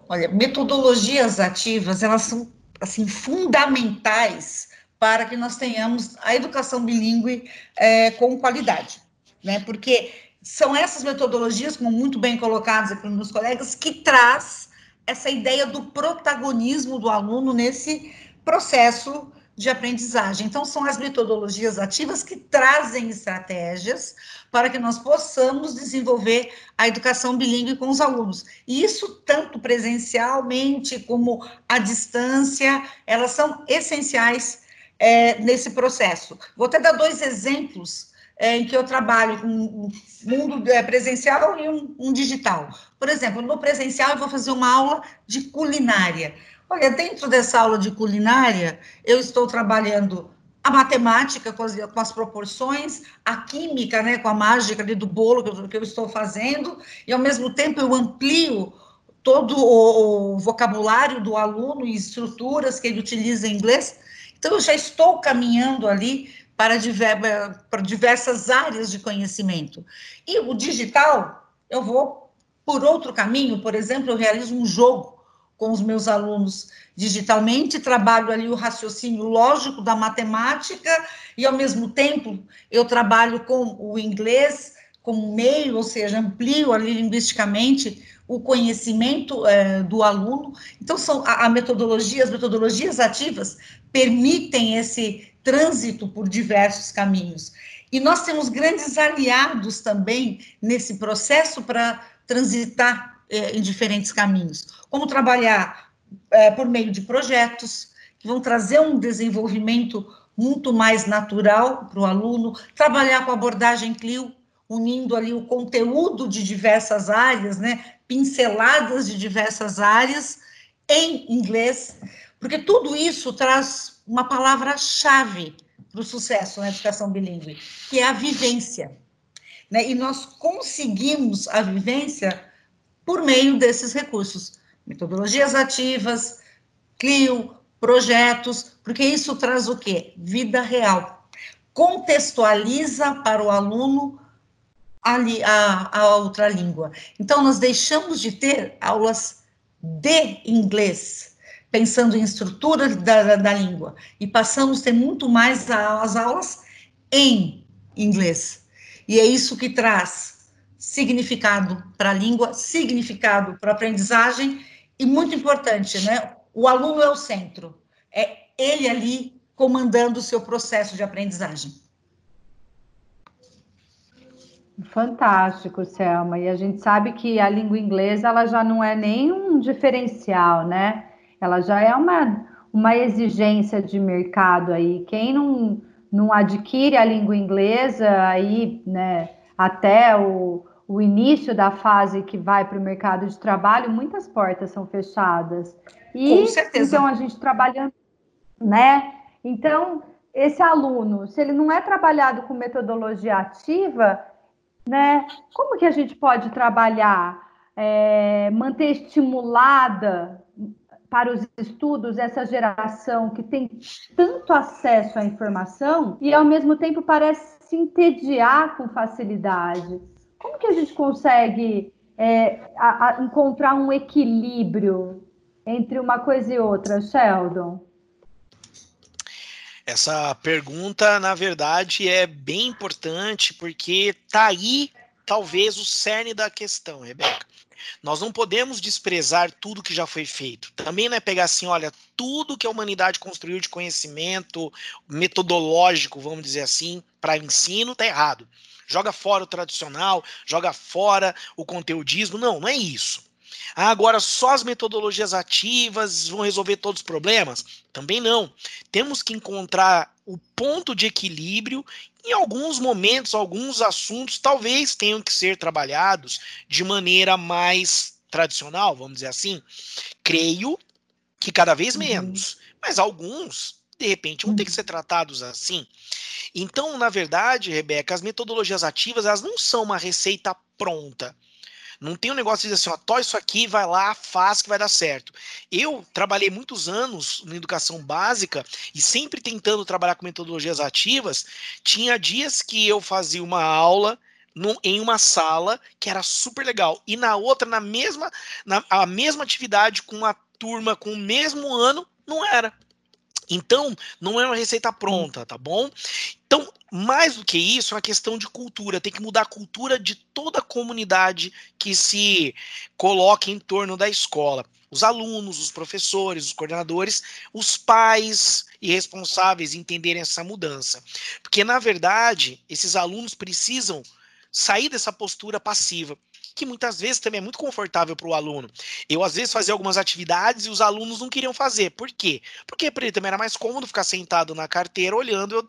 Olha, metodologias ativas, elas são assim fundamentais para que nós tenhamos a educação bilíngue é, com qualidade, né? Porque são essas metodologias, como muito bem colocadas aqui nos colegas, que traz essa ideia do protagonismo do aluno nesse processo de aprendizagem. Então, são as metodologias ativas que trazem estratégias para que nós possamos desenvolver a educação bilíngue com os alunos. E isso, tanto presencialmente como à distância, elas são essenciais é, nesse processo. Vou até dar dois exemplos é, em que eu trabalho com um mundo é, presencial e um, um digital. Por exemplo, no presencial, eu vou fazer uma aula de culinária. Olha, dentro dessa aula de culinária, eu estou trabalhando a matemática com as, com as, proporções, a química, né, com a mágica do bolo que eu, que eu estou fazendo, e ao mesmo tempo eu amplio todo o, o, vocabulário do aluno e estruturas que ele utiliza em inglês. Então, eu já estou caminhando ali para, diver, para diversas áreas de conhecimento. E o digital, eu vou por outro caminho, por exemplo, eu realizo um jogo com os meus alunos digitalmente, trabalho ali o raciocínio lógico da matemática e, ao mesmo tempo, eu trabalho com o inglês como meio, ou seja, amplio ali linguisticamente o conhecimento é, do aluno. Então, são a, a metodologia, as metodologias ativas permitem esse trânsito por diversos caminhos. E nós temos grandes aliados também nesse processo para transitar é, em diferentes caminhos. Como trabalhar é, por meio de projetos que vão trazer um desenvolvimento muito mais natural para o aluno, trabalhar com abordagem CLIO, unindo ali o conteúdo de diversas áreas, né, pinceladas de diversas áreas em inglês, porque tudo isso traz uma palavra-chave para o sucesso na educação bilíngue, que é a vivência. Né? E nós conseguimos a vivência por meio desses recursos, metodologias ativas, CLIO, projetos, porque isso traz o quê? Vida real. Contextualiza para o aluno a, a, a outra língua. Então, nós deixamos de ter aulas de inglês, pensando em estrutura da, da, da língua, e passamos a ter muito mais as aulas em inglês. E é isso que traz significado para a língua, significado para a aprendizagem e muito importante, né? O aluno é o centro, é ele ali comandando o seu processo de aprendizagem. Fantástico, Selma. E a gente sabe que a língua inglesa ela já não é nem um diferencial, né? Ela já é uma, uma exigência de mercado aí. Quem não, não adquire a língua inglesa aí, né, até o, o início da fase que vai para o mercado de trabalho, muitas portas são fechadas. E Com certeza. então a gente trabalhando, né? Então, esse aluno, se ele não é trabalhado com metodologia ativa, né? Como que a gente pode trabalhar, é, manter estimulada para os estudos essa geração que tem tanto acesso à informação e ao mesmo tempo parece se entediar com facilidade? Como que a gente consegue é, a, a encontrar um equilíbrio entre uma coisa e outra, Sheldon? Essa pergunta, na verdade, é bem importante porque tá aí talvez o cerne da questão, Rebeca. Nós não podemos desprezar tudo que já foi feito. Também não é pegar assim, olha, tudo que a humanidade construiu de conhecimento metodológico, vamos dizer assim, para ensino, tá errado. Joga fora o tradicional, joga fora o conteudismo. Não, não é isso. Ah, agora só as metodologias ativas vão resolver todos os problemas? Também não. Temos que encontrar o ponto de equilíbrio. Em alguns momentos, alguns assuntos talvez tenham que ser trabalhados de maneira mais tradicional, vamos dizer assim. Creio que cada vez uhum. menos, uhum. mas alguns, de repente, vão ter que uhum. ser tratados assim. Então, na verdade, Rebeca, as metodologias ativas, elas não são uma receita pronta. Não tem um negócio de dizer assim, ó, tó isso aqui, vai lá, faz que vai dar certo. Eu trabalhei muitos anos na educação básica e sempre tentando trabalhar com metodologias ativas. Tinha dias que eu fazia uma aula em uma sala que era super legal e na outra na mesma na a mesma atividade com uma turma com o mesmo ano não era. Então, não é uma receita pronta, tá bom? Então, mais do que isso, é uma questão de cultura. Tem que mudar a cultura de toda a comunidade que se coloca em torno da escola. Os alunos, os professores, os coordenadores, os pais e responsáveis entenderem essa mudança. Porque, na verdade, esses alunos precisam sair dessa postura passiva que muitas vezes também é muito confortável para o aluno. Eu, às vezes, fazia algumas atividades e os alunos não queriam fazer. Por quê? Porque para ele também era mais cômodo ficar sentado na carteira olhando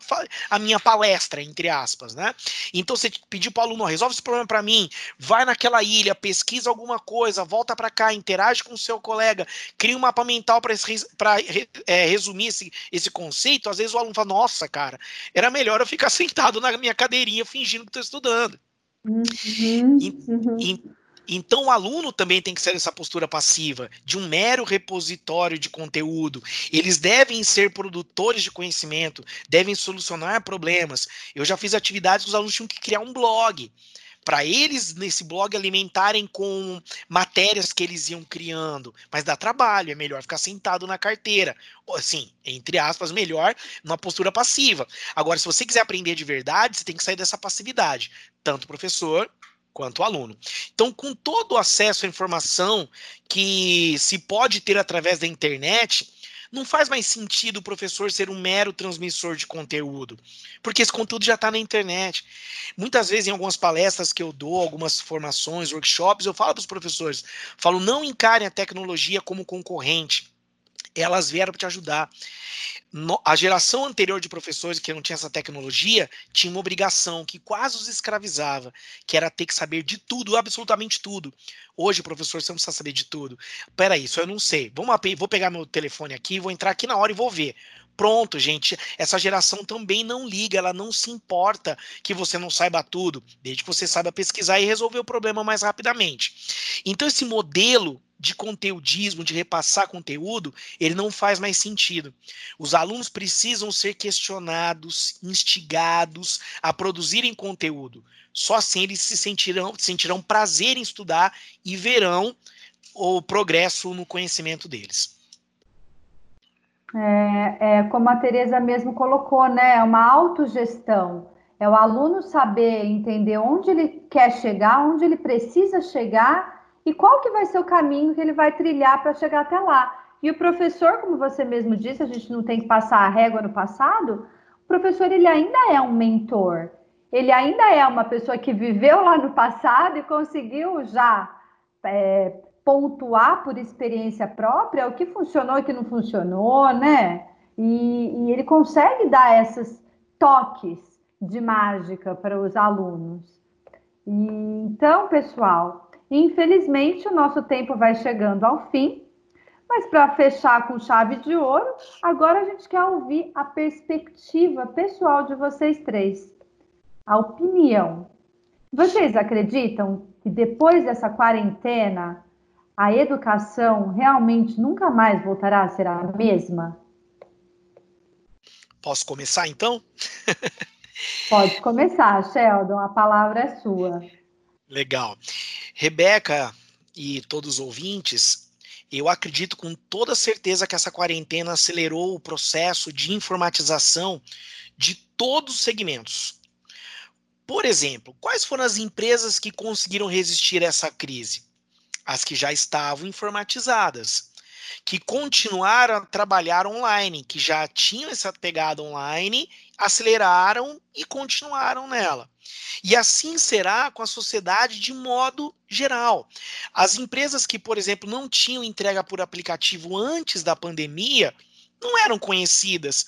a minha palestra, entre aspas, né? Então, você pediu para o aluno, resolve esse problema para mim, vai naquela ilha, pesquisa alguma coisa, volta para cá, interage com o seu colega, cria um mapa mental para é, resumir esse, esse conceito. Às vezes o aluno fala, nossa, cara, era melhor eu ficar sentado na minha cadeirinha fingindo que estou estudando. Uhum, uhum. então o aluno também tem que ser essa postura passiva, de um mero repositório de conteúdo. Eles devem ser produtores de conhecimento, devem solucionar problemas. Eu já fiz atividades que os alunos tinham que criar um blog para eles nesse blog alimentarem com matérias que eles iam criando, mas dá trabalho, é melhor ficar sentado na carteira, assim, entre aspas, melhor numa postura passiva. Agora, se você quiser aprender de verdade, você tem que sair dessa passividade, tanto professor quanto aluno. Então, com todo o acesso à informação que se pode ter através da internet, não faz mais sentido o professor ser um mero transmissor de conteúdo, porque esse conteúdo já está na internet. Muitas vezes, em algumas palestras que eu dou, algumas formações, workshops, eu falo para os professores, falo, não encarem a tecnologia como concorrente elas vieram para te ajudar. No, a geração anterior de professores que não tinha essa tecnologia tinha uma obrigação que quase os escravizava, que era ter que saber de tudo, absolutamente tudo. Hoje, professor, você não precisa saber de tudo. Peraí, isso eu não sei. Vamos, vou pegar meu telefone aqui, vou entrar aqui na hora e vou ver. Pronto, gente. Essa geração também não liga, ela não se importa que você não saiba tudo, desde que você saiba pesquisar e resolver o problema mais rapidamente. Então, esse modelo de conteudismo, de repassar conteúdo, ele não faz mais sentido. Os alunos precisam ser questionados, instigados a produzirem conteúdo. Só assim eles se sentirão, sentirão prazer em estudar e verão o progresso no conhecimento deles. É, é, como a Tereza mesmo colocou, né? É uma autogestão. É o aluno saber entender onde ele quer chegar, onde ele precisa chegar e qual que vai ser o caminho que ele vai trilhar para chegar até lá. E o professor, como você mesmo disse, a gente não tem que passar a régua no passado, o professor ele ainda é um mentor. Ele ainda é uma pessoa que viveu lá no passado e conseguiu já é, pontuar por experiência própria o que funcionou e o que não funcionou, né? E, e ele consegue dar esses toques de mágica para os alunos. E, então, pessoal, Infelizmente, o nosso tempo vai chegando ao fim, mas para fechar com chave de ouro, agora a gente quer ouvir a perspectiva pessoal de vocês três, a opinião. Vocês acreditam que depois dessa quarentena, a educação realmente nunca mais voltará a ser a mesma? Posso começar então? Pode começar, Sheldon, a palavra é sua. Legal. Rebeca e todos os ouvintes, Eu acredito com toda certeza que essa quarentena acelerou o processo de informatização de todos os segmentos. Por exemplo, quais foram as empresas que conseguiram resistir a essa crise? As que já estavam informatizadas, que continuaram a trabalhar online, que já tinham essa pegada online, aceleraram e continuaram nela. E assim será com a sociedade de modo geral. As empresas que, por exemplo, não tinham entrega por aplicativo antes da pandemia, não eram conhecidas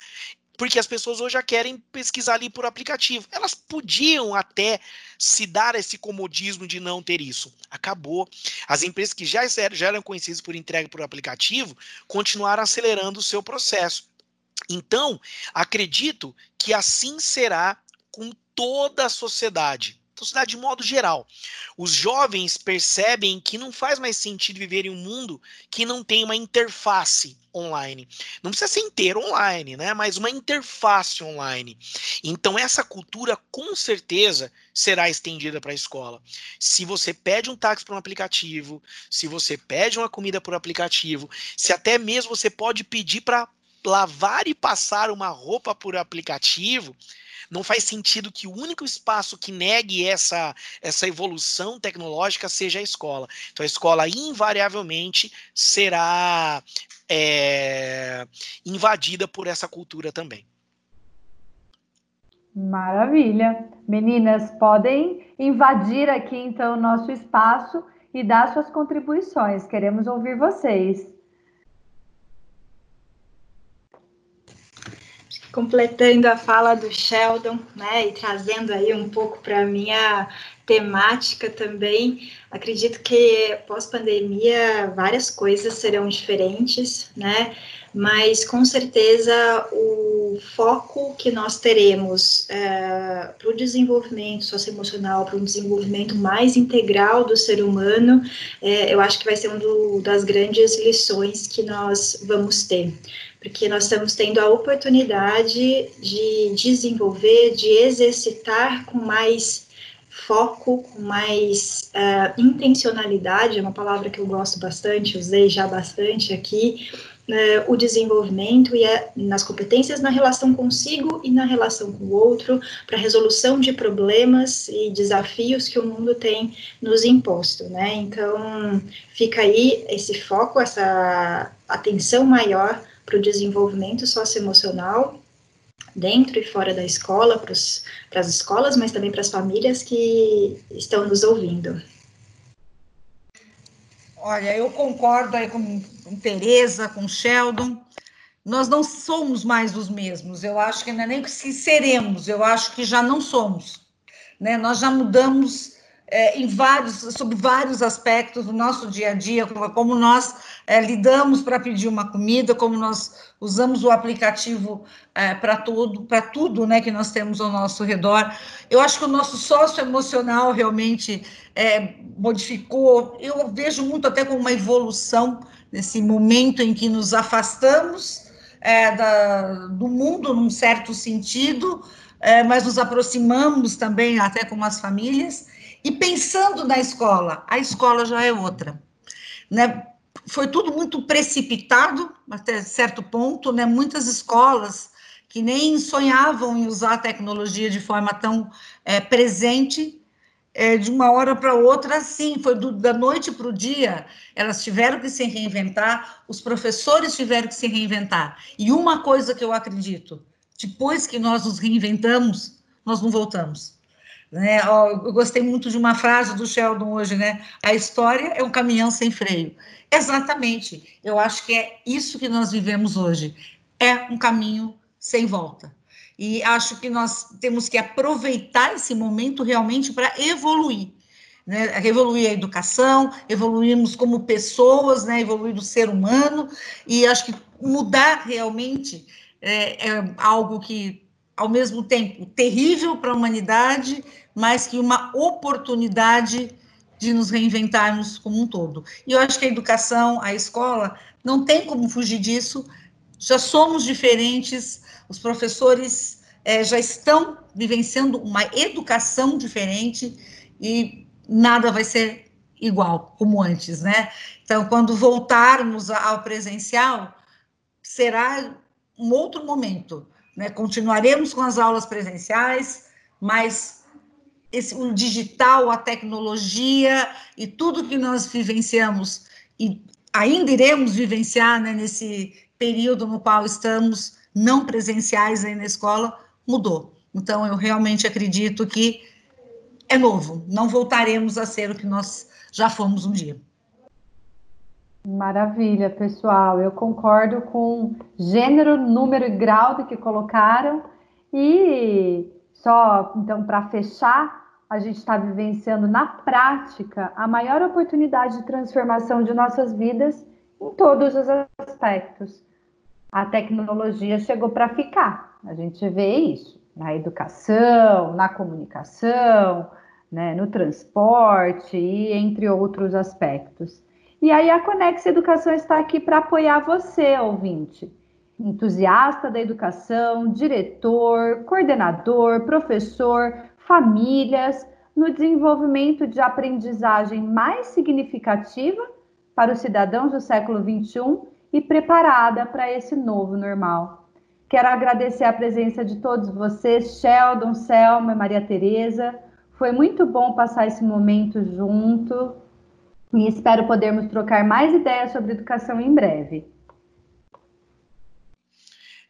porque as pessoas hoje já querem pesquisar ali por aplicativo. Elas podiam até se dar esse comodismo de não ter isso. Acabou. As empresas que já, já eram conhecidas por entrega por aplicativo continuaram acelerando o seu processo. Então, acredito que assim será com toda a sociedade sociedade de modo geral. Os jovens percebem que não faz mais sentido viver em um mundo que não tem uma interface online. Não precisa ser inteiro online, né? Mas uma interface online. Então essa cultura com certeza será estendida para a escola. Se você pede um táxi por um aplicativo, se você pede uma comida por aplicativo, se até mesmo você pode pedir para lavar e passar uma roupa por aplicativo, não faz sentido que o único espaço que negue essa, essa evolução tecnológica seja a escola. Então, a escola invariavelmente será é, invadida por essa cultura também. Maravilha. Meninas, podem invadir aqui então o nosso espaço e dar suas contribuições. Queremos ouvir vocês. Completando a fala do Sheldon, né, e trazendo aí um pouco para a minha temática também, acredito que pós-pandemia várias coisas serão diferentes, né, mas com certeza o foco que nós teremos é, para o desenvolvimento socioemocional, para um desenvolvimento mais integral do ser humano, é, eu acho que vai ser uma das grandes lições que nós vamos ter. Porque nós estamos tendo a oportunidade de desenvolver, de exercitar com mais foco, com mais uh, intencionalidade, é uma palavra que eu gosto bastante, usei já bastante aqui, uh, o desenvolvimento e a, nas competências na relação consigo e na relação com o outro, para resolução de problemas e desafios que o mundo tem nos imposto, né? Então, fica aí esse foco, essa atenção maior para o desenvolvimento socioemocional dentro e fora da escola, para as escolas, mas também para as famílias que estão nos ouvindo. Olha, eu concordo aí com, com Tereza, com Sheldon. Nós não somos mais os mesmos. Eu acho que não é nem que seremos, eu acho que já não somos. Né? Nós já mudamos é, em vários, sobre vários aspectos do nosso dia a dia, como, como nós é, lidamos para pedir uma comida, como nós usamos o aplicativo é, para tudo, para tudo, né, que nós temos ao nosso redor. Eu acho que o nosso sócio emocional realmente é, modificou. Eu vejo muito até como uma evolução nesse momento em que nos afastamos é, da, do mundo num certo sentido, é, mas nos aproximamos também até com as famílias. E pensando na escola, a escola já é outra. Né? foi tudo muito precipitado até certo ponto, né? Muitas escolas que nem sonhavam em usar a tecnologia de forma tão é, presente, é, de uma hora para outra, sim, foi do, da noite para o dia, elas tiveram que se reinventar, os professores tiveram que se reinventar. E uma coisa que eu acredito, depois que nós nos reinventamos, nós não voltamos. Né? Eu gostei muito de uma frase do Sheldon hoje, né? A história é um caminhão sem freio. Exatamente. Eu acho que é isso que nós vivemos hoje. É um caminho sem volta. E acho que nós temos que aproveitar esse momento realmente para evoluir. Né, evoluir a educação, evoluirmos como pessoas, né, evoluir do ser humano, e acho que mudar realmente é, é algo que, ao mesmo tempo, terrível para a humanidade, mas que uma oportunidade de nos reinventarmos como um todo. E eu acho que a educação, a escola, não tem como fugir disso, já somos diferentes, os professores é, já estão vivenciando uma educação diferente e nada vai ser igual como antes, né? Então, quando voltarmos ao presencial, será um outro momento, né? Continuaremos com as aulas presenciais, mas esse, o digital, a tecnologia e tudo que nós vivenciamos e ainda iremos vivenciar né, nesse período no qual estamos não presenciais aí na escola mudou. Então, eu realmente acredito que é novo, não voltaremos a ser o que nós já fomos um dia. Maravilha, pessoal. Eu concordo com gênero, número e grau do que colocaram. E só, então, para fechar, a gente está vivenciando na prática a maior oportunidade de transformação de nossas vidas em todos os aspectos. A tecnologia chegou para ficar. A gente vê isso na educação, na comunicação, né, no transporte e entre outros aspectos. E aí a Conex Educação está aqui para apoiar você, ouvinte, entusiasta da educação, diretor, coordenador, professor, famílias, no desenvolvimento de aprendizagem mais significativa para os cidadãos do século XXI e preparada para esse novo normal. Quero agradecer a presença de todos vocês, Sheldon, Selma, Maria Tereza, foi muito bom passar esse momento junto e espero podermos trocar mais ideias sobre educação em breve.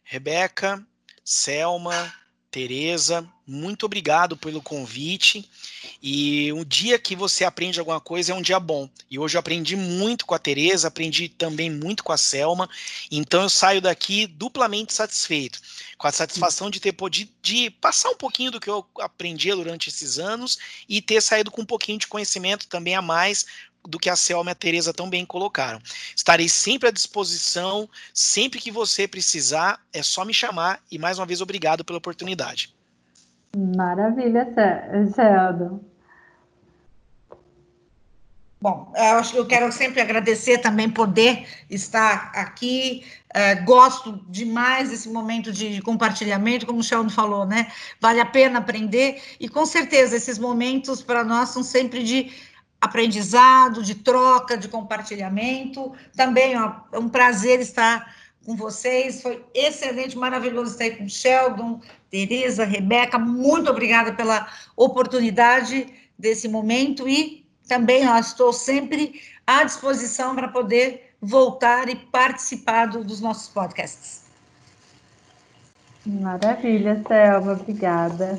Rebeca, Selma, Tereza, muito obrigado pelo convite. E um dia que você aprende alguma coisa é um dia bom. E hoje eu aprendi muito com a Tereza, aprendi também muito com a Selma. Então eu saio daqui duplamente satisfeito, com a satisfação de ter podido de passar um pouquinho do que eu aprendi durante esses anos e ter saído com um pouquinho de conhecimento também a mais do que a Selma e a Tereza tão bem colocaram. Estarei sempre à disposição, sempre que você precisar, é só me chamar e mais uma vez obrigado pela oportunidade. Maravilha, Celdo. Bom, eu acho que eu quero sempre agradecer também poder estar aqui. Uh, gosto demais desse momento de compartilhamento, como o Sheldon falou, né? Vale a pena aprender e com certeza esses momentos para nós são sempre de aprendizado, de troca, de compartilhamento. Também ó, é um prazer estar com vocês. Foi excelente, maravilhoso estar aí com Sheldon, Tereza, Rebeca. Muito obrigada pela oportunidade desse momento e também ó, estou sempre à disposição para poder voltar e participar do, dos nossos podcasts. Maravilha, Selma, obrigada.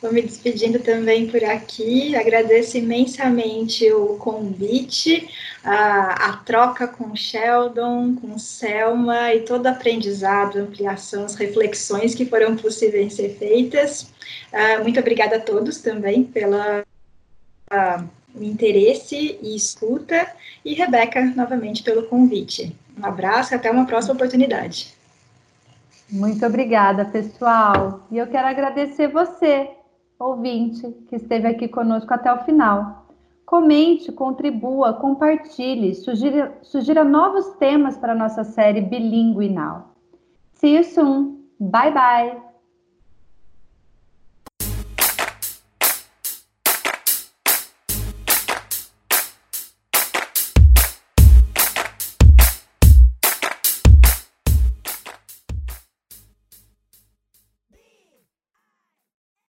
Vou me despedindo também por aqui. Agradeço imensamente o convite, a, a troca com Sheldon, com Selma e todo o aprendizado, ampliação, as reflexões que foram possíveis ser feitas. Uh, muito obrigada a todos também pela uh, interesse e escuta. E Rebeca, novamente, pelo convite. Um abraço e até uma próxima oportunidade. Muito obrigada, pessoal. E eu quero agradecer você ouvinte que esteve aqui conosco até o final. Comente, contribua, compartilhe, sugira, sugira novos temas para a nossa série Bilingue Now. See you soon. Bye bye.